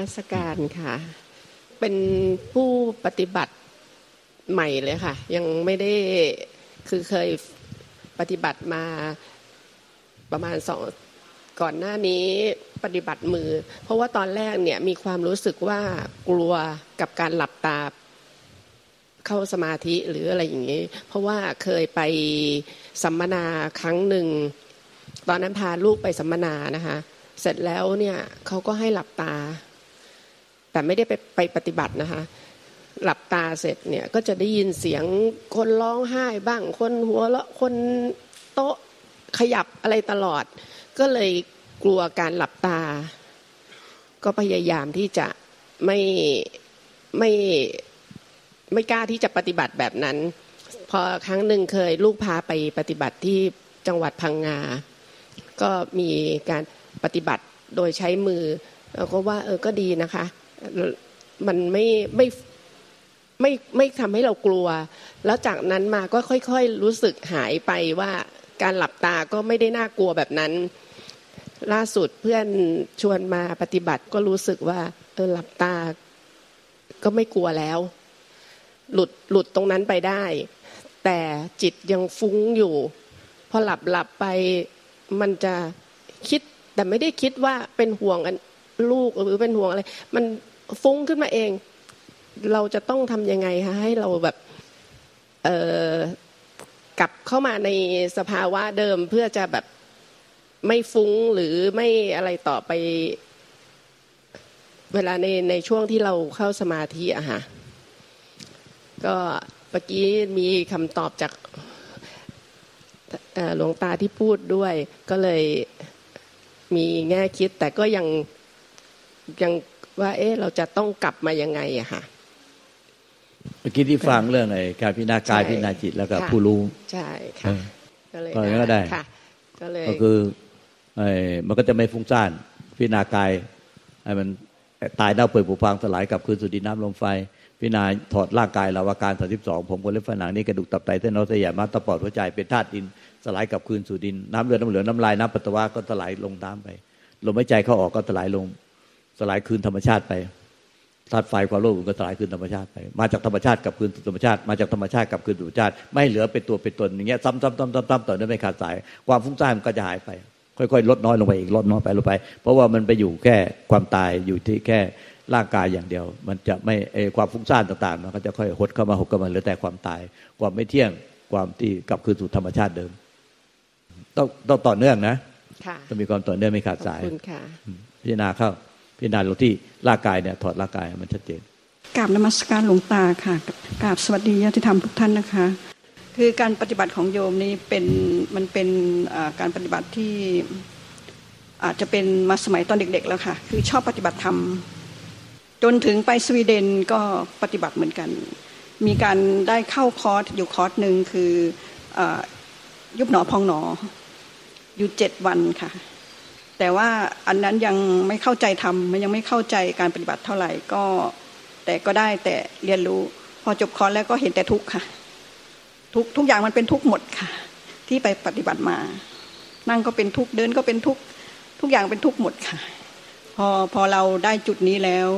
ราบนมัสการค่ะ เป็นผู้ปฏิบัติใหม่เลยค่ะ ยังไม่ได้คือเคยปฏิบัติมาประมาณสองก่อนหน้านี้ปฏิบัติมือ เพราะว่าตอนแรกเนี่ยมีความรู้สึกว่ากลัวกับการหลับตาเข้าสมาธิหรืออะไรอย่างนี้ เพราะว่าเคยไปสัมมนาครั้งหนึ่ง ตอนนั้นพาลูกไปสัมมนานะคะ เสร็จแล้วเนี่ยเขาก็ให้หลับตา แต่ไม่ได้ไปไปปฏิบัตินะคะ หลับตาเสร็จเนี่ยก็จะได้ยินเสียงคนร้องไห้บ้าง คนหัวเราะคนโต๊ะขยับอะไรตลอด ก็เลยกลัวการหลับตา ก็พยายามที่จะไม่ไม่ไม่กล้าที่จะปฏิบัติแบบนั้น พอครั้งหนึ่งเคยลูกพาไปปฏิบัติที่จังหวัดพังงา ก็มีการปฏิบัติโดยใช้มือเราก็ว่าเออก็ดีนะคะ มันไม่ไม่ไม่ไม่ทำให้เรากลัว แล้วจากนั้นมาก็ค่อย ๆ รู้สึกหายไปว่าการหลับตาก็ไม่ได้น่ากลัวแบบนั้น ล่าสุดเพื่อนชวนมาปฏิบัติก็รู้สึกว่า เออหลับตาก็ไม่กลัวแล้ว หลุดหลุดตรงนั้นไปได้ แต่จิตยังฟุ้งอยู่ พอหลับหลับไปมันจะคิดแต่ไม่ได้คิดว่าเป็นห่วงลูกหรือเป็นห่วงอะไร มัน ฟุ้งขึ้นมาเอง เราจะต้องทำยังไงคะให้เราแบบเออกลับเข้ามาในสภาวะเดิมเพื่อจะแบบไม่ฟุ้งหรือไม่อะไรต่อไป เวลาในในช่วงที่เราเข้าสมาธิอะค่ะก็เมื่อกี้มีคำตอบจากหลวงตาที่พูดด้วย ก็เลยมีแง่คิดแต่ก็ยังยัง ว่าเอ๊ะเราจะต้องกลับมายังไงอะค่ะเมื่อกี้ที่ฟังเรื่องไอ้การพิจารณากายพิจารณาจิตแล้วก็ผู้รู้ใช่ค่ะก็เลยก็ได้ก็เลยก็คือไอ้มันก็จะไม่ฟุ้งซ่านพิจารณากายไอ้มันตายเน่าเปื่อยผุพังสลายกับคืนสุดดินน้ำลมไฟพิจารณาถอดร่างกายเราอาการสาสิบสองผมคนเล็บฝันหนังนี่กระดูกตับไตเส้นน้อยเสียมาตะปอดหัวใจเป็นธาตุดินสลายกับคืนสู่ดิน น้ำเลือดน้ำเหลืองน้ำลายน้ำปัสสาวะก็สลายลงน้ำไปลมหายใจเข้าออกก็สลายลง สลายคืนธรรมชาติไปธาตุไฟความโลภก็สลายคืนธรรมชาติไป มาจากธรรมชาติกับคืนสู่ธรรมชาติ มาจากธรรมชาติกับคืนสู่ธรรมชาติ ไม่เหลือเป็นตัวเป็นตนอย่างเงี้ยซ้ำๆๆๆต่อเนื่องไม่ขาดสาย ความฟุ้งซ่านมันก็จะหายไป ค่อยๆ ลดน้อยลงไปอีกลดน้อยไปลงไป เพราะว่ามันไปอยู่แค่ความตายอยู่ที่แค่ร่างกายอย่างเดียว มันจะไม่ไอความฟุ้งซ่านต่างๆมันก็จะค่อยหดเข้ามาหดเข้ามาเหลือแต่ความตาย ความไม่เที่ยงความที่กลับคืนสู่ธรรมชาติเดิม ต้องต้องต่อเนื่องนะต้องมีความต่อเนื่องไม่ขาดสายพิจารณาเข้า พิจารณาลงที่ร่างกายเนี่ยถอดร่างกายมันชัดเจนกราบนมัสการหลวงตาค่ะกราบสวัสดีญาติธรรมทุกท่านนะคะ คือการปฏิบัติของโยมนี้เป็นมันเป็นการปฏิบัติที่อาจจะเป็นมาสมัยตอนเด็ก ๆ แล้วค่ะ คือชอบปฏิบัติธรรมจนถึงไปสวีเดนก็ปฏิบัติเหมือนกัน มีการได้เข้าคอร์สอยู่คอร์สหนึ่งคืออยุบหนอพองหนออยู่เจ็ดวันค่ะ แต่ว่าอันนั้นยังไม่เข้าใจทำมันยังไม่เข้าใจการปฏิบัติเท่าไหร่ก็แต่ก็ได้แต่เรียนรู้ พอจบคอร์สแล้วก็เห็นแต่ทุกข์ค่ะ ทุกทุกอย่างมันเป็นทุกข์หมดค่ะ ที่ไปปฏิบัติมา นั่งก็เป็นทุกข์เดินก็เป็นทุกข์ทุกอย่างเป็นทุกข์หมดค่ะ พอพอเราได้จุดนี้แล้ว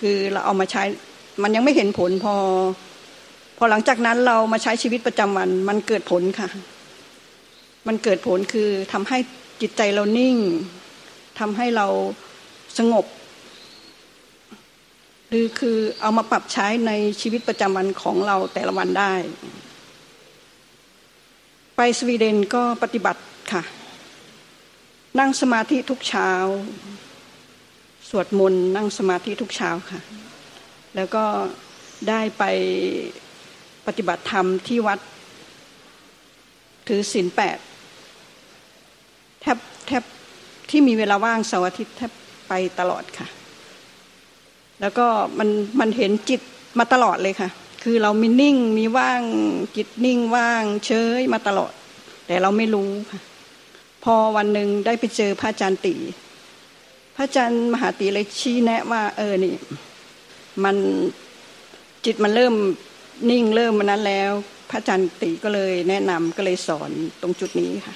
คือเราเอามาใช้มันยังไม่เห็นผลพอ พอหลังจากนั้นเรามาใช้ชีวิตประจำวัน มันเกิดผลค่ะ มันเกิดผลคือทำให้ จิตใจเรานิ่งทำให้เราสงบ หรือคือเอามาปรับใช้ในชีวิตประจำวันของเราแต่ละวันได้ ไปสวีเดนก็ปฏิบัติค่ะ นั่งสมาธิทุกเช้า สวดมนต์นั่งสมาธิทุกเช้าค่ะ แล้วก็ได้ไปปฏิบัติธรรมที่วัดถือศีลแปด แทบแทบที่มีเวลาว่างเสาร์อาทิตย์แทบไปตลอดค่ะ แล้วก็มันมันเห็นจิตมาตลอดเลยค่ะ คือเรามีนิ่งมีว่างจิตนิ่งว่างเฉยมาตลอด แต่เราไม่รู้ค่ะ พอวันหนึ่งได้ไปเจอพระอาจารย์ตีพระอาจารย์มหาตีเลยชี้แนะว่า เออนี่ มันจิตมันเริ่มนิ่งเริ่มมันนั้นแล้ว พระอาจารย์ตีก็เลยแนะนำก็เลยสอนตรงจุดนี้ค่ะ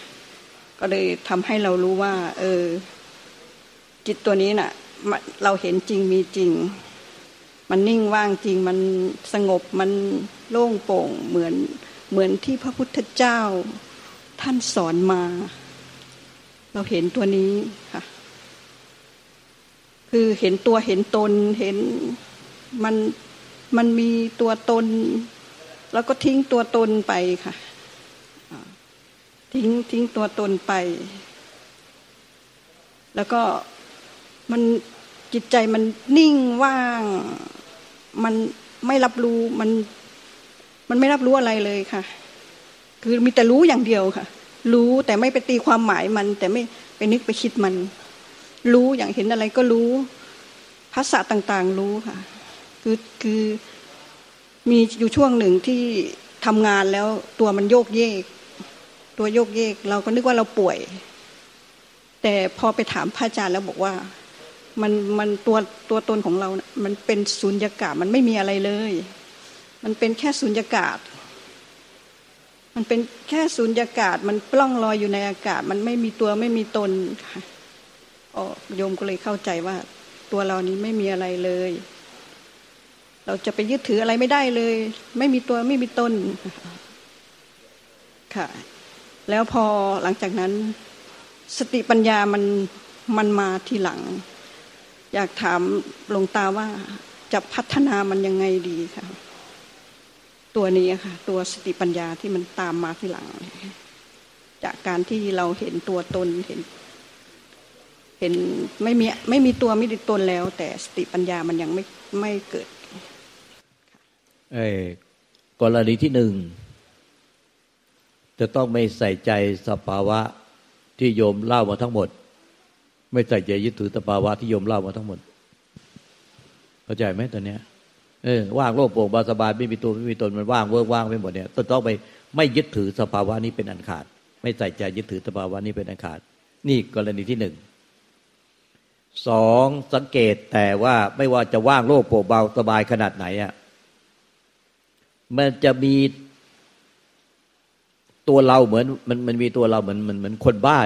ก็เลยทำให้เรารู้ว่า เออ จิตตัวนี้น่ะ เราเห็นจริงมีจริง มันนิ่งว่างจริงมันสงบมันโล่งโปร่งเหมือนเหมือนที่พระพุทธเจ้า ท่านสอนมา เราเห็นตัวนี้ค่ะ คือเห็นตัวเห็นตนเห็นมันมันมีตัวตน แล้วก็ทิ้งตัวตนไปค่ะ ทิ้งทิ้งตัวตนไป แล้วก็มันจิตใจมันนิ่งว่าง มันไม่รับรู้มันมันไม่รับรู้อะไรเลยค่ะ คือมีแต่รู้อย่างเดียวค่ะ รู้แต่ไม่ไปตีความหมายมัน แต่ไม่ไปนึกไปคิดมัน รู้อย่างเห็นอะไรก็รู้ภาษาต่างๆรู้ค่ะ คือคือมีอยู่ช่วงหนึ่งที่ทำงานแล้วตัวมันโยกเยก ตัวโยกเยก เราก็นึกว่าเราป่วย แต่พอไปถามพระอาจารย์แล้วบอกว่ามันมันตัวตัวตนของเรานะมันเป็นสุญญากาศมันไม่มีอะไรเลย มันเป็นแค่สุญญากาศ มันเป็นแค่สุญญากาศ มันปล้องลอยอยู่ในอากาศ มันไม่มีตัวไม่มีตนค่ะอ๋อโยมก็เลยเข้าใจว่า ตัวเรานี้ไม่มีอะไรเลย เราจะไปยึดถืออะไรไม่ได้เลย ไม่มีตัวไม่มีตนค่ะ แล้วพอหลังจากนั้นสติปัญญามันมันมาทีหลัง อยากถามหลวงตาว่าจะพัฒนามันยังไงดีค่ะ ตัวนี้ค่ะ ตัวสติปัญญาที่มันตามมาทีหลัง จากการที่เราเห็นตัวตนเห็น เห็นไม่มีไม่มีตัวไม่มีตนแล้ว แต่สติปัญญามันยังไม่ไม่เกิดเออกรณีที่หนึ่ง จะต้องไม่ใส่ใจสภาวะที่โยมเล่ามาทั้งหมด ไม่ใส่ใจยึดถือสภาวะที่โยมเล่ามาทั้งหมดเข้าใจไหมตอนเนี้ยเออว่างโลกโปร่งบาสบายไม่มีตัวไม่มีตนมันว่างเวิร์กว่างไปหมดเนี่ยต้องไปไม่ยึดถือสภาวะนี้เป็นอันขาด ไม่ใส่ใจยึดถือสภาวะนี้เป็นอันขาด นี่กรณีที่หนึ่งสองสังเกตแต่ว่าไม่ว่าจะว่างโลกโปร่งเบาสบายขนาดไหนอะมันจะมี ตัวเราเหมือนมันมันมีตัวเราเหมือนเหมือนเหมือนคนบ้า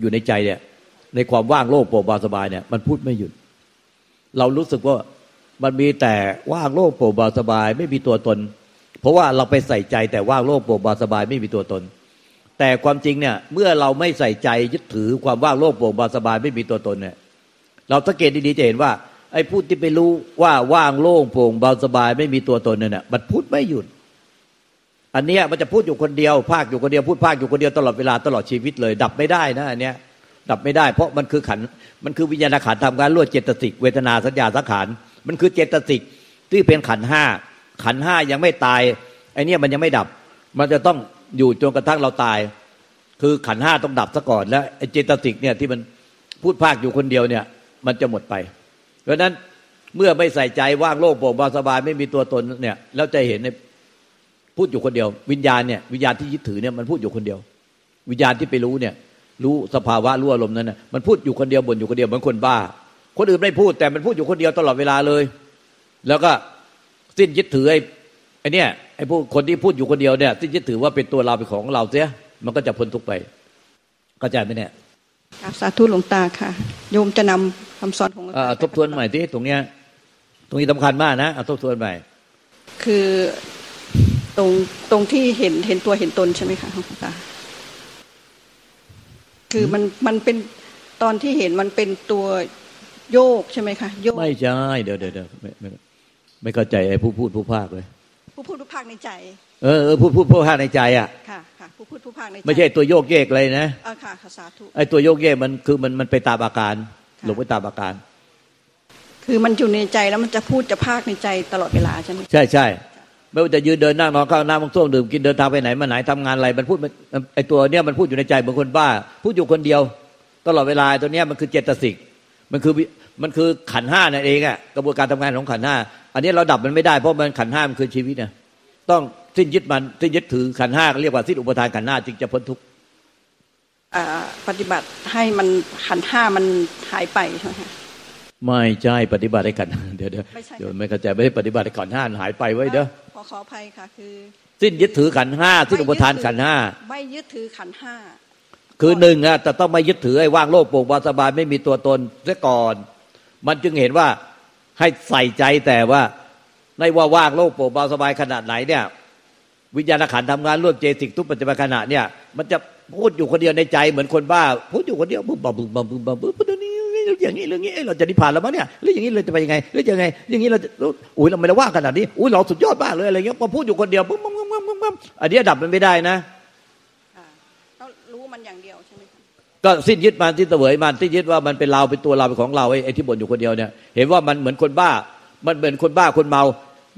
อยู่ในใจเนี่ย ในความว่างโลกโปร่งเบาสบายเนี่ยมันพูดไม่หยุด เรารู้สึกว่ามันมีแต่ว่างโลกโปร่งเบาสบาย ไม่มีตัวตน เพราะว่าเราไปใส่ใจแต่ว่างโลกโปร่งเบาสบาย ไม่มีตัวตน แต่ความจริงเนี่ย เมื่อเราไม่ใส่ใจยึดถือความว่างโลกโปร่งเบาสบาย ไม่มีตัวตนเนี่ย เราสังเกตดีๆจะเห็นว่า ไอ้พูดที่ไปรู้ว่าว่างโล่งโปร่งเบาสบาย ไม่มีตัวตนเนี่ยมันพูดไม่หยุด อันเนี้ยมันจะพูดอยู่คนเดียว ภาคอยู่คนเดียวพูดภาคอยู่คนเดียวตลอดเวลาตลอดชีวิตเลย ดับไม่ได้นะอันเนี้ยดับไม่ได้ เพราะมันคือขันมันคือวิญญาณขันทำการรวดเจตสิกเวทนาสัญญาสังขารมันคือเจตสิกที่เป็นขันห้าขันห้ายังไม่ตายไอเนี้ยมันยังไม่ดับ มันจะต้องอยู่จนกระทั่งเราตาย คือขันห้าต้องดับซะก่อน แล้วไอเจตสิกเนี่ยที่มันพูดภาคอยู่คนเดียวเนี่ย มันจะหมดไป เพราะนั้นเมื่อไม่ใส่ใจว่างโลกโปร่งเบาสบายไม่มีตัวตนเนี่ยแล้วจะเห็นใน พูดอยู่คนเดียว วิญญาณเนี่ยวิญญาณที่ยึดถือเนี่ยมันพูดอยู่คนเดียว วิญญาณที่ไปรู้เนี่ย รู้สภาวะรู้อารมณ์นั้นนะมันพูดอยู่คนเดียวบ่นอยู่คนเดียวเหมือนคนบ้า คนอื่นไม่พูดแต่มันพูดอยู่คนเดียวตลอดเวลาเลย แล้วก็สิ้นยึดถือไอ้ไอ้นี่ไอ้ผู้คนที่พูดอยู่คนเดียวเนี่ยสิ้นยึดถือว่าเป็นตัวเราเป็นของเราเสียมันก็จะพ้นทุกไปเข้าใจไหมเนี่ยสาธุหลวงตาค่ะ โยมจะนำคำสอนของหลวงตาทบทวนใหม่ที่ตรงเนี้ยตรงนี้สำคัญมากนะเอาทบทวนใหม่ คือ ตรงตรงที่เห็นเห็นตัวเห็นตนใช่ไหมคะหลวงตาคือมันมันเป็นตอนที่เห็นมันเป็นตัวโยกใช่ไหมคะโยกไม่ใช่เดี๋ยวเดี๋ยวเดี๋ยวไม่ไม่ไม่เข้าใจไอ้ผู้พูดผู้ภาคเลย ผู้พูดผู้ภาคในใจ เออเออผู้พูดผู้ภาคในใจอะค่ะค่ะผู้พูดผู้ภาคในใจไม่ใช่ตัวโยกเยกเลยนะเออค่ะสาธุไอ้ตัวโยกเยกมันคือมันมันไปตามอาการหลงไปตามอาการ คือมันอยู่ในใจแล้วมันจะพูดจะภาคในใจตลอดเวลาใช่ไหมใช่ใช่ ไม่ว่าจะยืนเดินนั่งนอนข้าวน้ำมังส้วมดื่มกินเดินทางไปไหนมาไหนทำงานอะไรมันพูดไอ้ตัวเนี้ยมันพูดอยู่ในใจเหมือนคนบ้า พูดอยู่คนเดียว ตลอดเวลาตัวเนี้ยมันคือเจตสิกมันคือมันคือขันห้านั่นเองอะกระบวนการทำงานของขันห้าอันนี้เราดับมันไม่ได้เพราะมันขันห้ามันคือชีวิตเนี่ยต้องสิ้นยึดมันสิ้นยึดถือขันห้าเรียกว่าสิ้นอุปทานขันห้าจึงจะพ้นทุกข์ปฏิบัติให้มันขันห้ามันหายไปใช่ไหมไม่ใช่ปฏิบัติให้กันเดี๋ยวเดี๋ยวเดี๋ยวไม่เข้าใจไม่ได้ปฏิบัติให้ขันห้าหายไปไว้เด้อข อขออภัยค่ะคือ สิ้นยึดถือขันห้าสิ้นอุปทานขันห้าไม่ยึดถือขันห้าคือหนึ่งอะแต่ต้องไม่ยึดถือไอ้ว่างโลกโปร่งวาสบายไม่มีตัวตนเสียก่อน มันจึงเห็นว่าให้ใส่ใจแต่ว่าในว่าว่างโลกโปร่งเบาสบายขนาดไหนเนี่ย วิญญาณขันทำงานร่วมเจติกทุกปัจจุบันขณะเนี่ย มันจะพูดอยู่คนเดียวในใจเหมือนคนบ้า พูดอยู่คนเดียวบึ้มบัมบึ้มบัมบึ้มบัมบึ้มเรื่องนี้ อย่างนี้เรื่องนี้เราจะนิพพานแล้วมั้งเนี่ยหรืออย่างนี้เราจะไปยังไงหรือยังไง อย่างนี้เราจะอุ้ยเราไม่ได้ว่าขนาดนี้อุ้ยเราสุดยอดมากเลยอะไรเงี้ยพอพูดอยู่คนเดียวบึ้มบึ้มบึ้มบึ้มบึ้มอันนี้ดับมันไม่ได้นะก็รู้มันอย่างเดียวใช่ไหมก็สิ้นยึดมันที่เสวยมันที่ยึดว่ามันเป็นเราเป็นตัวเราเป็นของเราไอ้ที่บ่นอยู่คนเดียวเนี่ยเห็นว่ามันเหมือนคนบ้า มันเหมือนคนบ้าคนเมา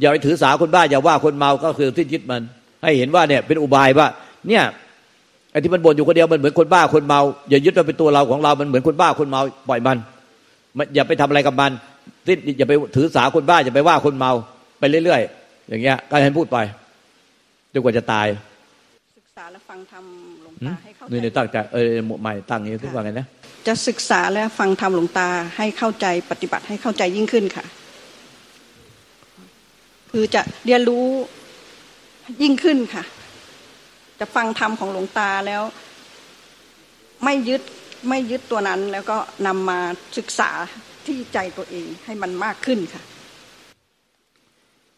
อย่าไปถือสาคนบ้าอย่าว่าคนเมาก็คือสิ้นยึดมัน ให้เห็นว่าเนี่ยเป็นอุบายว่าเนี่ย ไอ้ที่มันบ่นอยู่คนเดียวมันเหมือนคนบ้าคนเมาอย่ายึดว่าเป็นตัวเราของเรา มันเหมือนคนบ้าคนเมาปล่อยมันอย่าไปทำอะไรกับมันติดอย่าไปถือสาคนบ้าอย่าไปว่าคนเมาไปเรื่อยๆอย่างเงี้ยก็ให้พูดไปจนกว่าจะตาย ศึกษาและฟังธรรมหลวงตาให้เข้าใจนี่ตั้งใจเออใหม่ตั้งอย่างนี้ที่ว่าไงนะจะศึกษาและฟังธรรมหลวงตาให้เข้าใจปฏิบัติให้เข้าใจยิ่งขึ้นค่ะ คือจะเรียนรู้ยิ่งขึ้นค่ะ จะฟังธรรมของหลวงตาแล้ว ไม่ยึดไม่ยึดตัวนั้นแล้วก็นำมาศึกษาที่ใจตัวเองให้มันมากขึ้นค่ะ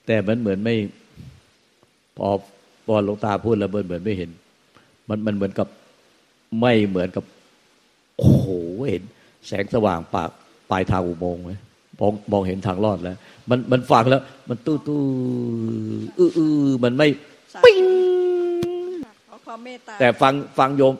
แต่มันเหมือนไม่พอพอหลวงตาพูดแล้วมันเหมือนไม่เห็น มันมันเหมือนกับไม่เหมือนกับ โอ้โหเห็น แสงสว่างปากปลายทางอุโมงค์ไหมมองมองเห็นทางรอดแล้ว มันมันฟังแล้ว มันตู้ตู้อื้ออื้อมันไม่ปิ้ง แต่ฟังฟังโยม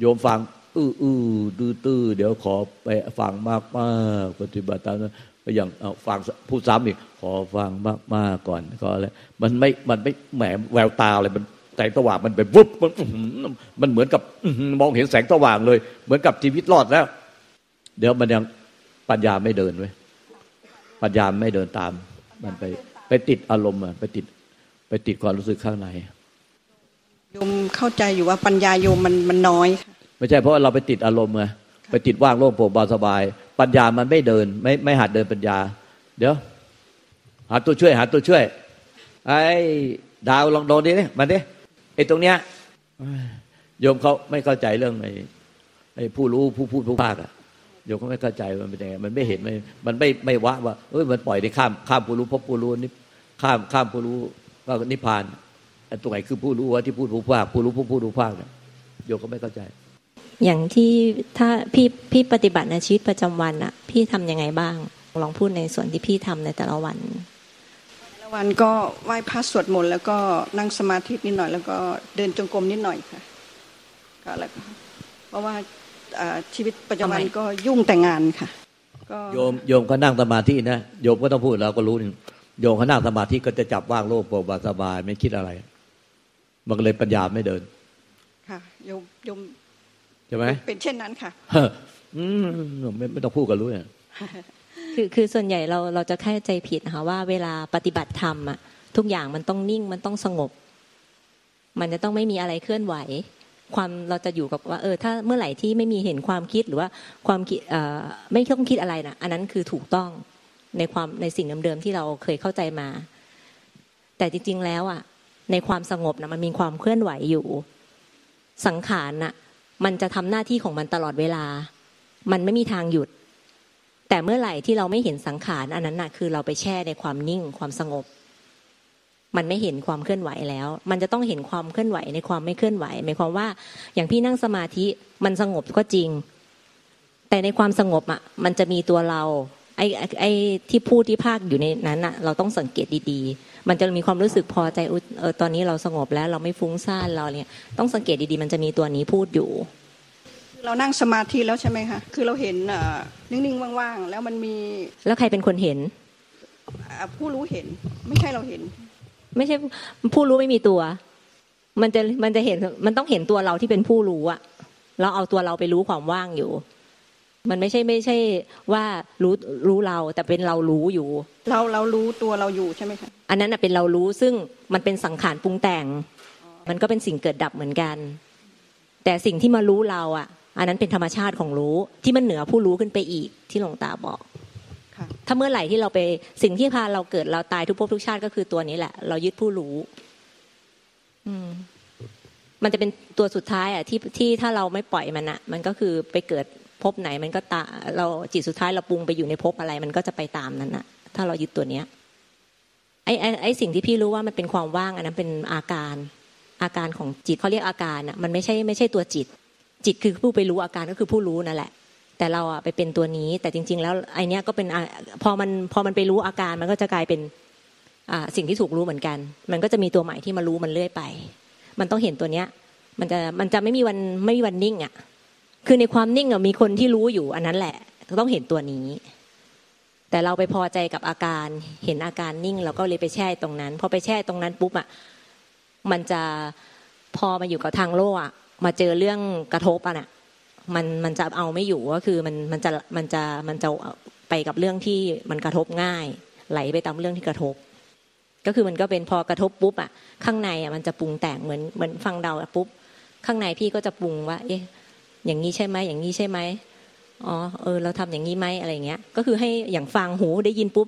โยมฟังอื้ออื้อตื้อตื้อเดี๋ยวขอไปฟังมากมากปฏิบัติตามนั้นไปอย่างฟังพูดซ้ำอีกขอฟังมากมากก่อนก็อะไรมันไม่มันไม่แหมแววตาอะไรมันแสงสว่างมันเป็นวุบมันมันเหมือนกับมองเห็นแสงสว่างเลย เหมือนกับชีวิตรอดแล้ว เดี๋ยวมันยังปัญญาไม่เดินไว้ยปัญญาไม่เดินตาม มันไปไปติดอารมณ์ไปติดไปติดความรู้สึกข้างใน โยมเข้าใจอยู่ว่าปัญญาโยมมันมันน้อยไม่ใช่เพราะเราไปติดอารมณ์ไงไปติดว่างโล่งโปร่งเบาสบาย ปัญญามันไม่เดิน ไม่ไม่หัดเดินปัญญา เดี๋ยว หาตัวช่วย หาตัวช่วย ไอ้ดาวลองโดนดิเนี่ยมาดิไอ้ตรงเนี้ยโยมเขาไม่เข้าใจเรื่องไอ้ไอ้ผู้รู้ผู้พูดผู้ภาคอะโยมเขาไม่เข้าใจมันเป็นยังไงมันไม่เห็นไม่มันไม่ไม่วะว่าเอ้ยมันปล่อยได้ข้ามข้ามผู้รู้พบผู้รู้นี่ข้ามข้ามผู้รู้ก็นิพพานไอ้ ตรงไหนคือผู้รู้ว่าที่พูดผู้ภาคผู้รู้ผู้พูดผู้ภาคเนี่ยโยมก็ไม่เข้าใจ อย่างที่ถ้าพี่พี่ปฏิบัติในชีวิตประจำวันอะพี่ทํำยังไงบ้าง ลองพูดในส่วนที่พี่ทำในแต่ละวันแต่ละวันก็ไหว้พระสวดมนต์แล้วก็นั่งสมาธินิดหน่อย แล้วก็เดินจงกรมนิดหน่อยค่ะก็แล้วเพราะว่าชีวิตประจำวันก็ยุ่งแต่งานค่ะก็โยมโยมก็นั่งสมาธินะโยมก็ต้องพูดเราก็รู้โยมเขานั่งสมาธิก็จะจับว่างโลกโปร่งสบายไม่คิดอะไร มันก็เลยปัญญาไม่เดิน ค่ะโยมโยมช่ไหมเป็นเช่นนั้นค่ะอืมไม่ไม่ต้องพูดกันรู้เนี่ยคือคือส่วนใหญ่เราเราจะแค่ใจผิดนะคะว่าเวลาปฏิบัติธรรมอะทุกอย่างมันต้องนิ่งมันต้องสงบ มันจะต้องไม่มีอะไรเคลื่อนไหว ความเราจะอยู่กับว่า เออ ถ้าเมื่อไหร่ที่ไม่มีเห็นความคิดหรือว่าความคิดเอ่อไม่ต้องคิดอะไรนะอันนั้นคือถูกต้องในความในสิ่งเดิมๆที่เราเคยเข้าใจมา แต่จริง ๆ แล้วอะ ในความสงบนะมันมีความเคลื่อนไหวอยู่ สังขารน่ะมันจะทำหน้าที่ของมันตลอดเวลา มันไม่มีทางหยุด แต่เมื่อไหร่ที่เราไม่เห็นสังขารอันนั้นน่ะคือเราไปแช่ในความนิ่งความสงบ มันไม่เห็นความเคลื่อนไหวแล้ว มันจะต้องเห็นความเคลื่อนไหวในความไม่เคลื่อนไหวหมายความว่า อย่างพี่นั่งสมาธิมันสงบก็จริง แต่ในความสงบอะมันจะมีตัวเรา ไอ้ไอ้ที่พูดที่ภาคอยู่ในนั้นอะเราต้องสังเกตดีๆ มันจะมีความรู้สึกพอใจเออตอนนี้เราสงบแล้วเราไม่ฟุ้งซ่านเราเนี่ยต้องสังเกตดีๆ มันจะมีตัวนี้พูดอยู่ เรานั่งสมาธิแล้วใช่ไหมคะคือเราเห็นนิ่งๆว่างๆแล้วมันมี แล้วใครเป็นคนเห็นผู้รู้เห็นไม่ใช่เราเห็น ไม่ใช่ผู้รู้ไม่มีตัว มันจะมันจะเห็นมันต้องเห็นตัวเราที่เป็นผู้รู้อะเราเอาตัวเราไปรู้ความว่างอยู่ มันไม่ใช่ไม่ใช่ว่ารู้รู้เราแต่เป็นเรารู้อยู่ เราเรารู้ตัวเราอยู่ใช่ไหมคะอันนั้นเป็นเรารู้ซึ่งมันเป็นสังขารปรุงแต่ง มันก็เป็นสิ่งเกิดดับเหมือนกัน แต่สิ่งที่มารู้เราอะ อันนั้นเป็นธรรมชาติของรู้ที่มันเหนือผู้รู้ขึ้นไปอีกที่หลวงตาบอกถ้าเมื่อไหร่ที่เราไปสิ่งที่พาเราเกิดเราตายทุกภพทุกชาติก็คือตัวนี้แหละ เรายึดผู้รู้ อืมมันจะเป็นตัวสุดท้ายอะที่ที่ถ้าเราไม่ปล่อยมันอะ มันก็คือไปเกิด ภพไหนมันก็ตาเราจิตสุดท้ายเราปรุงไปอยู่ในภพอะไร มันก็จะไปตามนั้นอะถ้าเรายึดตัวเนี้ยไอ้ไอ้สิ่งที่พี่รู้ว่ามันเป็นความว่างอันนั้นเป็นอาการอาการของจิตเขาเรียกอาการอะมันไม่ใช่ไม่ใช่ตัวจิต จิตคือผู้ไปรู้อาการก็คือผู้รู้นั่นแหละ แต่เราอะไปเป็นตัวนี้ แต่จริง ๆ แล้วไอเนี้ยก็เป็นพอมันพอมันไปรู้อาการมันก็จะกลายเป็นสิ่งที่ถูกรู้เหมือนกัน มันก็จะมีตัวใหม่ที่มารู้มันเรื่อยไป มันต้องเห็นตัวเนี้ย มันจะมันจะไม่มีวันไม่มีวันนิ่งอะ คือในความนิ่งมีคนที่รู้อยู่อันนั้นแหละต้องเห็นตัวนี้ แต่เราไปพอใจกับอาการ เห็นอาการนิ่งเราก็เลยไปแช่ตรงนั้นพอไปแช่ตรงนั้นปุ๊บอะมันจะพอมาอยู่กับทางโลกอะมาเจอเรื่องกระทบอะน่ะมันมันจะเอาไม่อยู่ก็คือมันมันจะมันจะมันจะไปกับเรื่องที่มันกระทบง่าย ไหลไปตามเรื่องที่กระทบ ก็คือมันก็เป็นพอกระทบปุ๊บอะข้างในอะมันจะปรุงแต่งเหมือนเหมือนฟังเดาปุ๊บข้างในพี่ก็จะปรุงว่า เอ๊ะ อย่างนี้ใช่ไหมอย่างนี้ใช่ไหมอ๋อเออเราทำอย่างนี้ไหมอะไรเงี้ย ก็คือให้อย่างฟังหูได้ยินปุ๊บ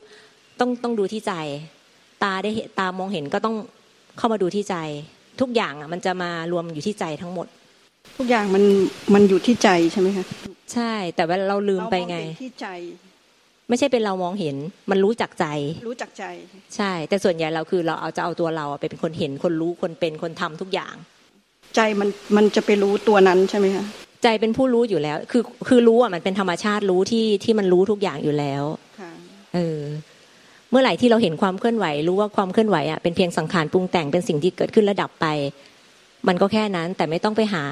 ต้องต้องดูที่ใจ ตาได้ตามองเห็นก็ต้องเข้ามาดูที่ใจ ทุกอย่างอะมันจะมารวมอยู่ที่ใจทั้งหมด ทุกอย่างมันมันอยู่ที่ใจใช่ไหมคะใช่ แต่ว่าเราลืมไปไงที่ใจ ไม่ใช่เป็นเรามองเห็น มันรู้จักใจ รู้จักใจ ใช่ แต่ส่วนใหญ่เราคือเราเอาจะเอาตัวเราไปเป็นคนเห็นคนรู้คนเป็นคนทำทุกอย่าง ใจมันมันจะไปรู้ตัวนั้นใช่ไหมคะ ใจเป็นผู้รู้อยู่แล้ว คือคือรู้อะมันเป็นธรรมชาติรู้ที่ที่มันรู้ทุกอย่างอยู่แล้วเออ เมื่อไหร่ที่เราเห็นความเคลื่อนไหว รู้ว่าความเคลื่อนไหวอะเป็นเพียงสังขารปรุงแต่งเป็นสิ่งที่เกิดขึ้นระดับไป มันก็แค่นั้น แต่ไม่ต้องไปหา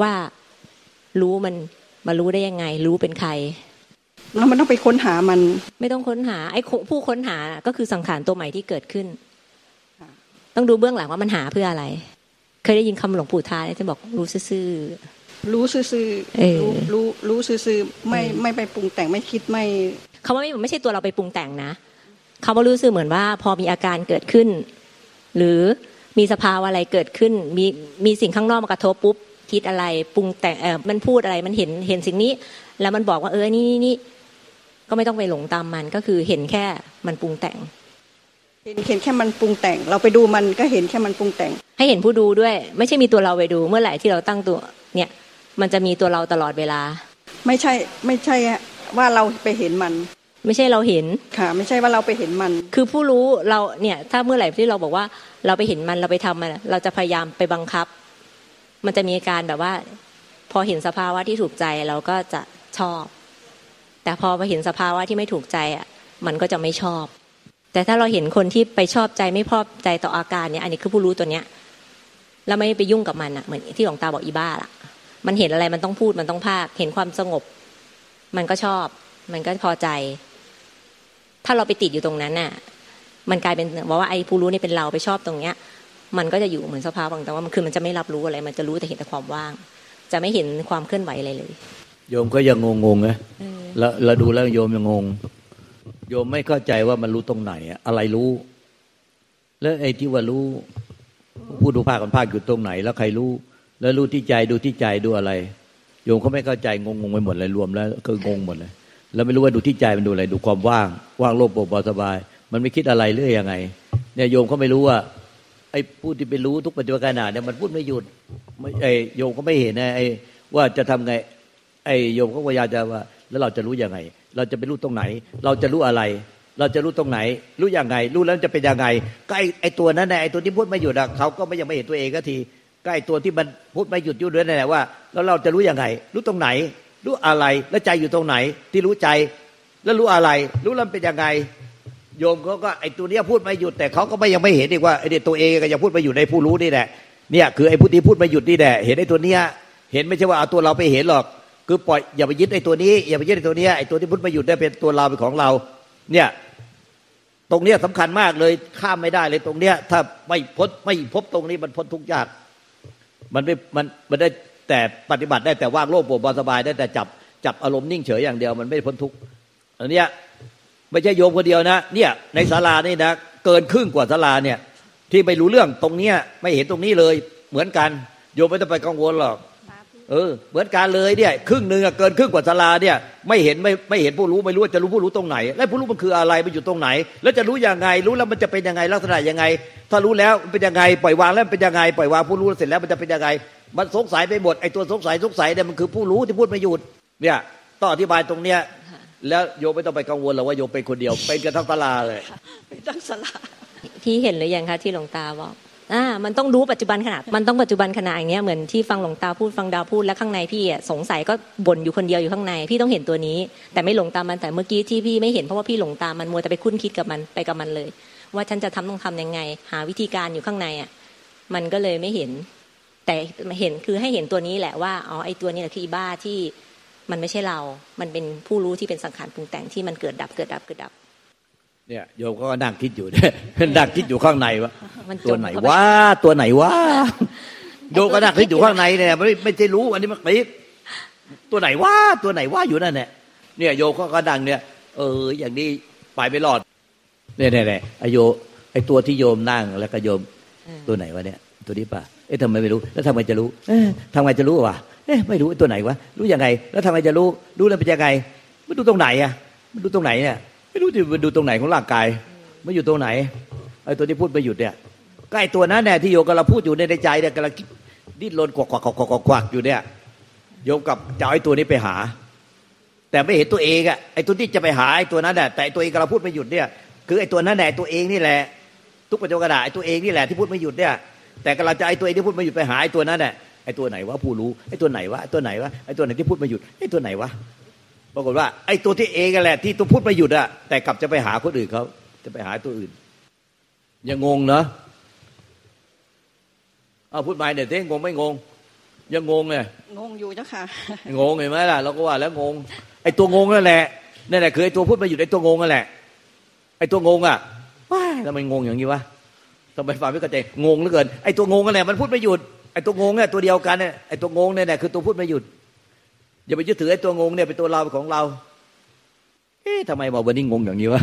ว่ารู้มันมารู้ได้ยังไง รู้เป็นใครแล้วมันต้องไปค้นหามัน ไม่ต้องค้นหา ไอ้ผู้ค้นหาก็คือสังขารตัวใหม่ที่เกิดขึ้น ต้องดูเบื้องหลังว่ามันหาเพื่ออะไร เคยได้ยินคำหลวงปู่ทาที่บอกรู้ซื่อ รู้ซื่อรู้รู้รู้ซื่อไม่ไม่ไปปรุงแต่งไม่คิดไม่คำว่าไม่ไม่ใช่ตัวเราไปปรุงแต่งนะคำว่ารู้ซื่อเหมือนว่า พอมีอาการเกิดขึ้น หรือมีสภาวะอะไรเกิดขึ้น มีมีสิ่งข้างนอกมากระทบปุ๊บคิดอะไรปรุงแต่งเออมันพูดอะไรมันเห็นเห็นสิ่งนี้ แล้วมันบอกว่าเออนี่นี่นี่ก็ไม่ต้องไปหลงตามมันก็คือเห็นแค่มันปรุงแต่ง เห็นเห็นแค่มันปรุงแต่ง เราไปดูมันก็เห็นแค่มันปรุงแต่ง ให้เห็นผู้ดูด้วย ไม่ใช่มีตัวเราไปดูเมื่อไหร่ที่เราตั้งตัวเนี่ย มันจะมีตัวเราตลอดเวลา ไม่ใช่ไม่ใช่ว่าเราไปเห็นมัน ไม่ใช่เราเห็นค่ะ ไม่ใช่ว่าเราไปเห็นมัน คือผู้รู้เราเนี่ยถ้าเมื่อไหร่ที่เราบอกว่าเราไปเห็นมันเราไปทำมันเราจะพยายามไปบังคับ มันจะมีการแบบว่า พอเห็นสภาวะที่ถูกใจเราก็จะชอบ แต่พอไปเห็นสภาวะที่ไม่ถูกใจอะมันก็จะไม่ชอบ แต่ถ้าเราเห็นคนที่ไปชอบใจไม่พอใจต่ออาการเนี้ยอันนี้คือผู้รู้ตัวเนี้ยแล้วไม่ไปยุ่งกับมันอะเหมือนที่หลวงตาบอกอีบ้าล่ะ มันเห็นอะไรมันต้องพูดมันต้องภาค เห็นความสงบ มันก็ชอบ มันก็พอใจ ถ้าเราไปติดอยู่ตรงนั้นน่ะ มันกลายเป็นบอกว่าไอ้ผู้รู้นี่เป็นเราไปชอบตรงเนี้ย มันก็จะอยู่เหมือนสภาวะแต่ว่ามันคือมันจะไม่รับรู้อะไร มันจะรู้แต่เห็นแต่ความว่าง จะไม่เห็นความเคลื่อนไหวอะไรเลย โยมก็ยังงงๆนะแล้วเราดูแล้วโยมยังงง โยมไม่เข้าใจว่ามันรู้ตรงไหนอะไรรู้ แล้วไอ้ที่ว่ารู้ผู้ดูภาคกันภาคอยู่ตรงไหน แล้วใครรู้ แล้วรู้ที่ใจดูที่ใจดูอะไร โยมเขาไม่เข้าใจงงงไปหมดเลยรวมแล้วคืองงหมดเลย แล้วไม่รู้ว่าดูที่ใจมันดูอะไร ดูความว่างว่างโลกโปร่งเบาสบาย มันไม่คิดอะไรเรื่อยยังไง เนี่ยโยมเขาไม่รู้ว่าไอ้ผู้ที่ไปรู้ทุกปัจจุบันขณะเนี่ยมันพูดไม่หยุดไอ้โยมก็ไม่เห็นนะไอ้ว่าจะทำไง ไอ้โยมก็พยายามจะว่า แล้วเราจะรู้ยังไง เราจะไปรู้ตรงไหน เราจะรู้อะไร เราจะรู้ตรงไหน รู้ยังไง รู้แล้วจะเป็นยังไงก็ไอ้ไอ้ตัวนั้นไอ้ตัวที่พูดไม่หยุดอะเขาก็ไม่ยังไม่เห็นตัวเองก็ที ใก็ไอ้ตัวที่มันพูดไม่หยุดอยู่ด้วยนั่นแหละว่าแล้วเราจะรู้ยังไง รู้ตรงไหน รู้อะไรแล้วใจอยู่ตรงไหน ที่รู้ใจ แล้วรู้อะไร รู้แล้วเป็นยังไงโยมเขาก็ไอ้ตัวนี้พูดไม่หยุดแต่เขาก็ไม่ยังไม่เห็นอีกว่าไอ้ตัวเองก็ยังพูดไม่หยุดในผู้รู้นี่แหละเนี่ยคือไอ้ผู้ที่พูดไม่หยุดนี่แหละเห็นไอ้ตัวเนี้ยเห็นไม่ใช่ว่าเอาตัวเราไปเห็นหรอกคือปล่อยอย่าไปยึดไอ้ตัวนี้อย่าไปยึดไอ้ตัวเนี้ยไอ้ตัวที่พุทธมาหยุดได้เป็นตัวเราเป็นของเรา เนี่ยตรงเนี้ยสำคัญมากเลยข้ามไม่ได้เลยตรงเนี้ยถ้าไม่พ้นไม่พบตรงนี้มันพ้นทุกยาก มันไม่มันมันได้แต่ปฏิบัติได้แต่ว่างโลกโปร่งสบายได้แต่จับจับอารมณ์นิ่งเฉยอย่างเดียวมันไม่พ้นทุกอันเนี้ยไม่ใช่โยมคนเดียวนะ เนี่ยในศาลานี่นะเกินครึ่งกว่าศาลาเนี่ย ที่ไม่รู้เรื่องตรงเนี้ยไม่เห็นตรงนี้เลยเหมือนกัน โยมไม่ต้องไปกังวลหรอกเออเหมือนการเลยเนี่ยครึ่งหนึ่งเกินครึ่งกว่าสลาเนี่ยไม่เห็นไม่ไม่เห็นผู้รู้ไม่รู้จะรู้ผู้รู้ตรงไหน และผู้รู้มันคืออะไรมันอยู่ตรงไหน แล้วจะรู้ยังไงรู้แล้วมันจะเป็นยังไงลักษณะยังไง ถ้ารู้แล้วเป็นยังไงปล่อยวางแล้วเป็นยังไงปล่อยวางผู้รู้เสร็จแล้วมันจะเป็นยังไง มันสงสัยไปหมดไอ้ตัวสงสัยสงสัยเนี่ยมันคือผู้รู้ที่พูดไม่หยุดเนี่ยต้องอธิบายตรงเนี้ยแล้วโยมไม่ต้องไปกังวลหรอกว่าโยมเป็นคนเดียว เป็นกันทั้งตลาเลยเป็นทั้งสลาพี่เห็นหรือยังคะที่หลวงตาบอกอ่ามันต้องรู้ปัจจุบันขนาดมันต้องปัจจุบันขนาดอย่างเงี้ยเหมือนที่ฟังหลวงตาพูดฟังดาวพูดแล้วข้างในพี่อะสงสัยก็บ่นอยู่คนเดียวอยู่ข้างใน พี่ต้องเห็นตัวนี้ แต่ไม่หลงตามมันแต่เมื่อกี้ที่พี่ไม่เห็นเพราะว่าพี่หลงตามมันมัวแต่ไปคุ้นคิดกับมันไปกับมันเลย ว่าฉันจะทำต้องทํำยังไง หาวิธีการอยู่ข้างในอะมันก็เลยไม่เห็น แต่เห็นคือให้เห็นตัวนี้แหละว่าอ๋อไอตัวนี้แหละคืออีบ้าที่มันไม่ใช่เรา มันเป็นผู้รู้ที่เป็นสังขารปรุงแต่งที่มันเกิดดับเกิดดับเกิดดับ เนี่ยโยมก็นั่งคิดอยู่เนี่ยนั่งคิดอยู่ข้างในว่าตัวไหนว่าตัวไหนว่าโยมก็นั่งคิดอยู่ข้างในเนี่ยไม่ไม่ใช่รู้อันนี้มันคิดตัวไหนว่าตัวไหนว่าอยู่นั่นแหละเนี่ยโยมก็ดังเนี่ย เออ อย่างนี้ไปไม่รอด เนี่ยเนี่ยไอโยไอตัวที่โยมนั่งแล้วก็โยมตัวไหนวะเนี่ย ตัวนี้ป่ะเอ๊ะทำไมไม่รู้ แล้วทำไมจะรู้เอ๊ะทำไมจะรู้วะเอ๊ะไม่รู้ตัวไหนวะรู้ยังไง แล้วทำไมจะรู้ รู้แล้วเป็นยังไงไม่รู้ตรงไหนอะไม่รู้ตรงไหนเนี่ยไม่รู้จะดูตรงไหนของร่างกายไม่อยู่ตรงไหนไอ้ตัวที่พูดไปหยุดเนี่ยก็ไอ้ตัวนั้นแน่ที่โยกกำลังพูดอยู่ในใจเนี่ยกำลังดิ้นรนกวักกวักกวักกวักกวักอยู่เนี่ยโยมกับจะเอาไอ้ตัวนี้ไปหา แต่ไม่เห็นตัวเองอะไอ้ตัวที่จะไปหาไอ้ตัวนั้นแหละแต่ตัวเองกำลังพูดไม่หยุดเนี่ย คือไอ้ตัวนั้นแหละตัวเองนี่แหละ ทุกปัจจุบันไอ้ตัวเองนี่แหละที่พูดไม่หยุดเนี่ย แต่กำลังจะไอ้ตัวเองที่พูดไม่หยุดไปหาไอ้ตัวนั้นแหละไอ้ตัวไหนวะผู้รู้ไอ้ตัวไหนวะไอ้ตัวไหนวะไอ้ตัวไหนที่พูดไม่หยุดไอ้ตัวไหนวะปรากฏว่าไอ้ตัวที่เองกันแหละที่ตัวพูดไม่หยุดอะแต่กลับจะไปหาคนอื่นเขาจะไปหาตัวอื่นยังงงเนาะเอาพูดไปเนี่ยเท่งงไม่งง ยังงงเลยงงอยู่เจ้าค่ะงงเห็นไหมล่ะเราก็ว่าแล้วงง ไอ้ตัวงงนั่นแหละนั่นแหละคือไอ้ตัวพูดไม่หยุดไอ้ตัวงงนั่นแหละไอ้ตัวงงอะว้าทำไมงงอย่างนี้วะทำไมฟังไม่เข้าใจงงเหลือเกินไอ้ตัวงงนั่นแหละมันพูดไม่หยุดไอ้ตัวงงเนี่ยตัวเดียวกันเนี่ยไอ้ตัวงงเนี่ยคือตัวพูดไม่หยุดอย่าไปยึดถือไอ้ตัวงงเนี่ยเป็นตัวเราของเราเอ๊ะทำไมบอกวันนี้งงอย่างนี้วะ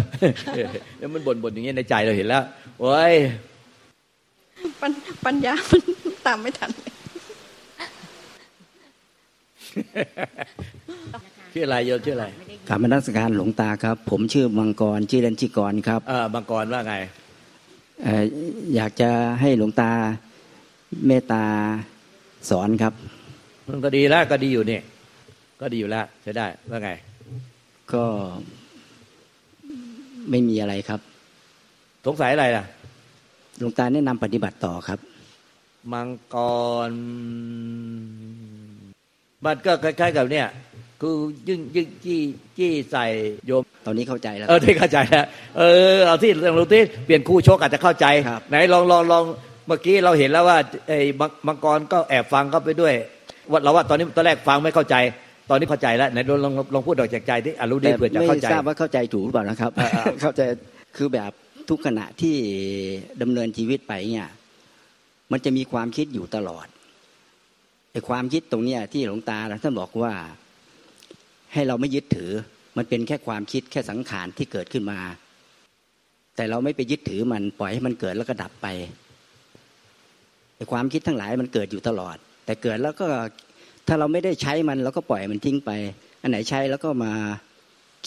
แล้วมันบ่นบ่นอย่างนี้ในใจเราเห็นแล้วโอ้ยปัญญามันตามไม่ทัน ชื่ออะไรโยมชื่ออะไรกรรมนักการหลวงตาครับ ผมชื่อมังกรชื่อเล่นชิกรครับเออมังกรว่าไงอยากจะให้หลวงตาเมตตาสอนครับ มันก็ดีแล้วก็ดีอยู่เนี่ยก็ดีอยู่แล้วใช้ได้ว่าไง ก็ไม่มีอะไรครับ สงสัยอะไรล่ะหลวงตาแนะนำปฏิบัติต่อครับ มังกร มันก็คล้ายๆกับเนี่ย คือยิ่งยิ่งจี้จี้ใส่โยม ตอนนี้เข้าใจแล้ว เออที่เข้าใจแล้ว เออเอาที่ลองดูที่เปลี่ยนคู่ชกอาจจะเข้าใจ ไหนลองลองลองเมื่อกี้เราเห็นแล้วว่าไอ้มังกรก็แอบฟังเข้าไปด้วยว่าเราว่าตอนนี้ตอนแรกฟังไม่เข้าใจ ตอนนี้เข้าใจแล้วไหนลองลองพูดออกจากใจที่อรู้ดีเพื่อจะเข้าใจไม่ทราบว่าเข้าใจถูกหรือเปล่านะครับ เข้าใจคือแบบทุกขณะที่ดำเนินชีวิตไปเนี่ยมันจะมีความคิดอยู่ตลอดไอ้ความคิดตรงเนี้ยที่หลวงตาท่านบอกว่า ให้เราไม่ยึดถือ มันเป็นแค่ความคิดแค่สังขารที่เกิดขึ้นมา แต่เราไม่ไปยึดถือมันปล่อยให้มันเกิดแล้วก็ดับไปความคิดทั้งหลายมันเกิดอยู่ตลอด แต่เกิดแล้วก็ถ้าเราไม่ได้ใช้มันเราก็ปล่อยมันทิ้งไป อันไหนใช้แล้วก็มา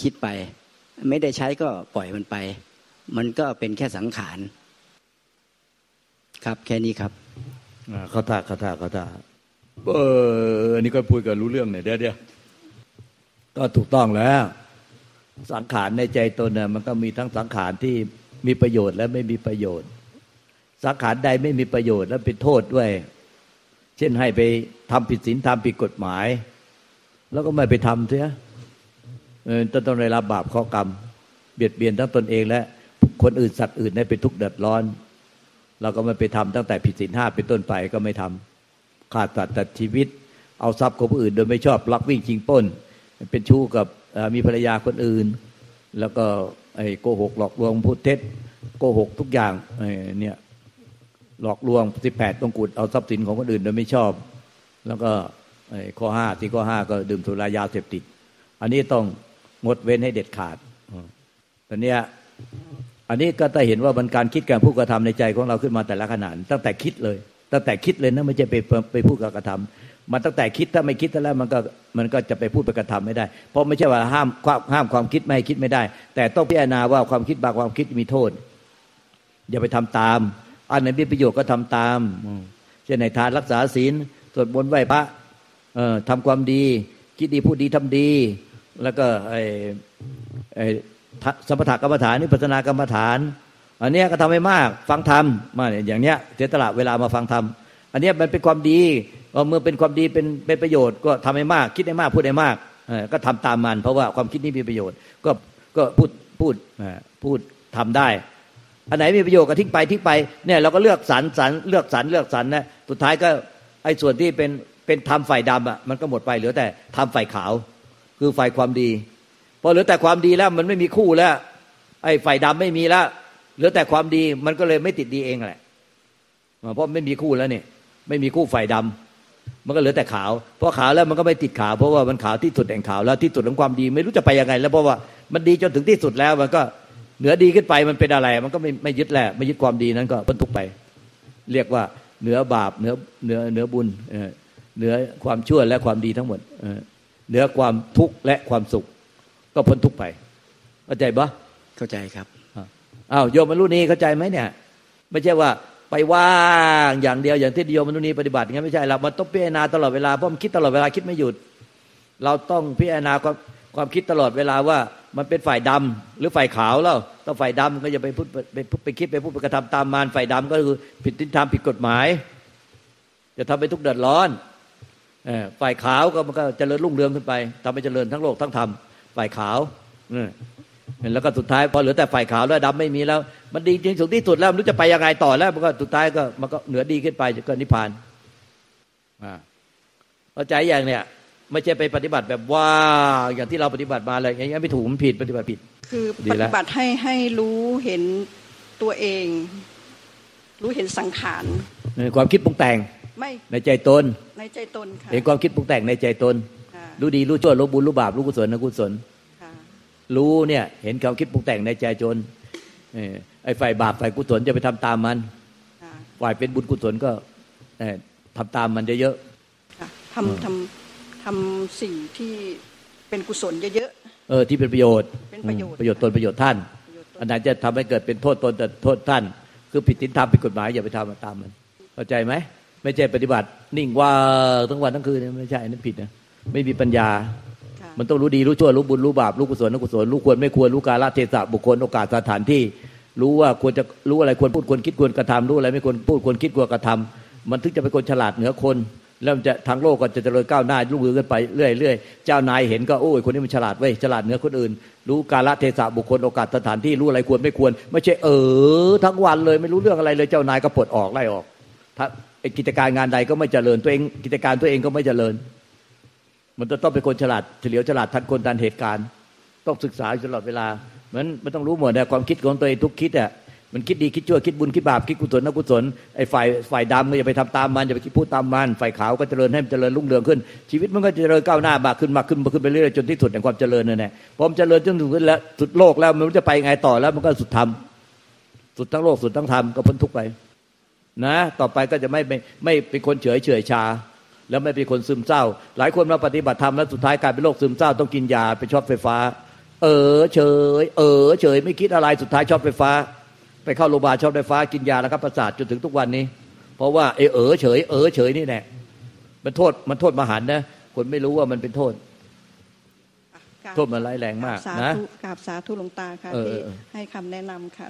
คิดไป ไม่ได้ใช้ก็ปล่อยมันไป มันก็เป็นแค่สังขารครับแค่นี้ครับเขาทาเขาทาเขาทาเอออันนี้ก็พูดกันรู้เรื่องเนี่ยเดี๋ยวเดี๋ยว ก็ถูกต้องแล้ว สังขารในใจตนเนี่ยมันก็มีทั้งสังขารที่มีประโยชน์และไม่มีประโยชน์ สังขารใดไม่มีประโยชน์และเป็นโทษด้วย เช่นให้ไปทำผิดศีลทำผิดกฎหมาย แล้วก็ไม่ไปทำเสียจะต้องได้รับบาปข้อกรรม เบียดเบียนทั้งตนเองและคนอื่นสัตว์อื่นให้เป็นทุกข์เดือดร้อน เราก็ไม่ไปทำตั้งแต่ผิดศีลห้าเป็นต้นไปก็ไม่ทำขาดสัตว์ตัดชีวิต เอาทรัพย์ของผู้อื่นโดยไม่ชอบลักวิ่งชิงป้น เป็นชู้กับมีภรรยาคนอื่น แล้วก็ไอ้โกหกหลอกลวงพูดเท็จโกหกทุกอย่างเนี่ยหลอกลวงสิบแปดต้องกุดเอาทรัพย์สินของคนอื่นโดยไม่ชอบ แล้วก็ข้อห้าที่ข้อห้าก็ดื่มสุรายาเสพติด อันนี้ต้องงดเว้นให้เด็ดขาดตอนนี้อันนี้ก็จะเห็นว่ามันการคิดการพูดกระทำในใจของเราขึ้นมาแต่ละขนาดตั้งแต่คิดเลย ตั้งแต่คิดเลยนะไม่ใช่ไปไปพูดกับกระทำ มันตั้งแต่คิดถ้าไม่คิดแล้วมันก็มันก็จะไปพูดไปกระทำไม่ได้ เพราะไม่ใช่ว่าห้ามความห้ามความคิดไม่ให้คิดไม่ได้ แต่ต้องพิจารณาว่าความคิดบางความคิดมีโทษ อย่าไปทำตาม อันไหนมีประโยชน์ก็ทำตามเช่นในทานรักษาศีลสวดมนต์ไหว้พระทำความดี คิดดีพูดดีทำดี แล้วก็ไอ้ไอ้สมถกรรมฐานนิพพานากรรมฐาน อันเนี้ยก็ทำให้มากฟังธรรมมาอย่างเนี้ยเสียตละเวลามาฟังธรรมอันเนี้ยมันเป็นความดี เมื่อเป็นความดีเป็นเป็นประโยชน์ก็ทำให้มากคิดได้มากพูดได้มากก็ทำตามมัน เพราะว่าความคิดนี้มีประโยชน์ ก็ก็พูดพูดพูดทำได้ อันไหนมีประโยชน์ก็ทิ้งไปทิ้งไปเนี่ยเราก็เลือกสรรสรรเลือกสรรเลือกสรรนะสุดท้ายก็ไอ้ส่วนที่เป็นเป็นทำฝ่ายดำอะมันก็หมดไปเหลือแต่ทำฝ่ายขาว คือฝ่ายความดีพอเหลือแต่ความดีแล้วมันไม่มีคู่แล้ว ไอ้ฝ่ายดำไม่มีแล้วเหลือแต่ความดีมันก็เลยไม่ติดดีเองแหละเพราะไม่มีคู่แล้วเนี่ยไม่มีคู่ฝ่ายดำ มันก็เหลือแต่ขาวเพราะขาวแล้วมันก็ไม่ติดขาว เพราะว่ามันขาวที่สุดแห่งขาวแล้วที่สุดของความดีไม่รู้จะไปยังไง แล้วเพราะว่ามันดีจนถึงที่สุดแล้ว มันก็เหนือดีขึ้นไปมันเป็นอะไร มันก็ไม่ไม่ยึดแหละไม่ยึดความดีนั้นก็พ้นทุกไป เรียกว่าเหนือบาปเหนือเหนือเหนือบุญเหนือความชั่วและความดีทั้งหมดเหนือความทุกข์และความสุข ก็พ้นทุกไปเข้าใจปะเข้าใจครับอ้าวโยมมรุณีเข้าใจไหมเนี่ย ไม่ใช่ว่า ไปว่างอย่างเดียวอย่างที่โยมมนุณีปฏิบัติงั้นไม่ใช่เรามันต้องพิจารณาตลอดเวลาเพราะมันคิดตลอดเวลาคิดไม่หยุด เราต้องพิจารณาความความคิดตลอดเวลาว่ามันเป็นฝ่ายดำหรือฝ่ายขาวแล้วต้องฝ่ายดำก็จะไปพูดไปไปคิดไปพูดไปกระทำตามมารฝ่ายดำก็คือผิดทิฏฐานผิดกฎหมาย จะทำไปทุกเดือดร้อนฝ่ายขาวก็มันก็เจริญรุ่งเรืองขึ้นไปทำให้เจริญทั้งโลกทั้งธรรมฝ่ายขาว แล้วก็สุดท้ายพอเหลือแต่ฝ่ายขาวแล้วดำไม่มีแล้ว มันดีจริงสุดที่สุดแล้วมันรู้จะไปยังไงต่อแล้ว มันก็สุดท้ายก็มันก็เหนือดีขึ้นไปก็นิพพานอ่าเข้าใจอย่างเนี้ยไม่ใช่ไปปฏิบัติแบบว่าอย่างที่เราปฏิบัติมาเลยอย่างนี้ไม่ถูกมันผิดปฏิบัติผิด คือปฏิบัติให้ให้รู้เห็นตัวเอง รู้เห็นสังขารความคิดปรุงแต่งไม่ในใจตนในใจตนค่ะเห็นความคิดปรุงแต่งในใจตน รู้ดีรู้ชั่วรู้บุญรู้บาปรู้กุศลนะกุศล รู้เนี่ยเห็นความคิดปรุงแต่งในใจจนไอ้ฝ่ายบาปฝ่ายกุศลจะไปทำตามมันฝ่ายเป็นบุญกุศลก็ทำตามมันเยอะๆทำทำทำสิ่งที่เป็นกุศลเยอะๆเออที่เป็นประโยชน์เป็นประโยชน์ประโยชน์ตนประโยชน์ท่านอันไหนจะทำให้เกิดเป็นโทษตนแต่โทษท่าน คือผิดศีลธรรมผิดกฎหมายอย่าไปทำตามมันเข้าใจไหมไม่ใช่ปฏิบัติ นิ่งว่าทั้งวันทั้งคืนไม่ใช่นั่นผิดนะไม่มีปัญญา มันต้องรู้ดีรู้ชั่วรู้บุญรู้บาปรู้กุศลรู้กุศลรู้ควรไม่ควรรู้กาลเทศะบุคคลโอกาสสถานที่ รู้ว่าควรจะรู้อะไรควรพูดควรคิดควรกระทำรู้อะไรไม่ควรพูดควรคิดควรกระทำมันถึงจะเป็นคนฉลาดเหนือคนแล้วจะทางโลกก็จะเจริญก้าวหน้าลูกมือกันไปเรื่อยเรื่อยเจ้านายเห็นก็โอ้ยคนนี้มันฉลาดเว้ยฉลาดเหนือคนอื่น รู้กาลเทศะบุคคลโอกาสสถานที่รู้อะไรควรไม่ควร ไม่ใช่เออทั้งวันเลยไม่รู้เรื่องอะไรเลยเจ้านายก็ปลดออกไล่ออกถ้ากิจการงานใดก็ไม่เจริญตัวเองกิจการตัวเองก็ไม่เจริญ มันจะต้องเป็นคนฉลาดเฉลียวฉลาดทันคนทันเหตุการณ์ ต้องศึกษาตลอดเวลาเหมือนมันต้องรู้หมดนะความคิดของตัวเองทุกคิดอะมันคิดดีคิดชั่วคิดบุญคิดบาปคิดกุศลนกุศลไอ้ฝ่ายฝ่ายดำก็อย่าไปทำตามมันอย่าไปคิดพูดตามมันฝ่ายขาวก็เจริญให้มันเจริญรุ่งเรืองขึ้น ชีวิตมันก็เจริญก้าวหน้ามากขึ้นมากขึ้นมากขึ้นไปเรื่อยจนที่สุดแห่งความเจริญนั่นแหละพอมันเจริญจนถึงแล้วสุดโลกแล้วมันจะไปไงต่อแล้วมันก็สุดธรรมสุดทั้งโลกสุดทั้งธรรมก็พ้นทุกไป นะ ต่อไปก็จะไม่ไม่ไม่เป็นคนเฉยเฉยชา แล้วไม่เป็นคนซึมเศร้า หลายคนมาปฏิบัติธรรมแล้วสุดท้ายกลายเป็นโรคซึมเศร้าต้องกินยาไปช็อตไฟฟ้า เออเฉย เออเฉยไม่คิดอะไรสุดท้ายช็อตไฟฟ้า ไปเข้าโรงพยาบาลช็อตไฟฟ้ากินยาแล้วครับประสาทจนถึงทุกวันนี้ เพราะว่าเออเออเฉย เออเฉยนี่แหละมันโทษมันโทษมหันนะคนไม่รู้ว่ามันเป็นโทษโทษมันร้ายแรงมากนะกราบสาธุหลวงตาค่ะที่ให้คำแนะนำค่ะ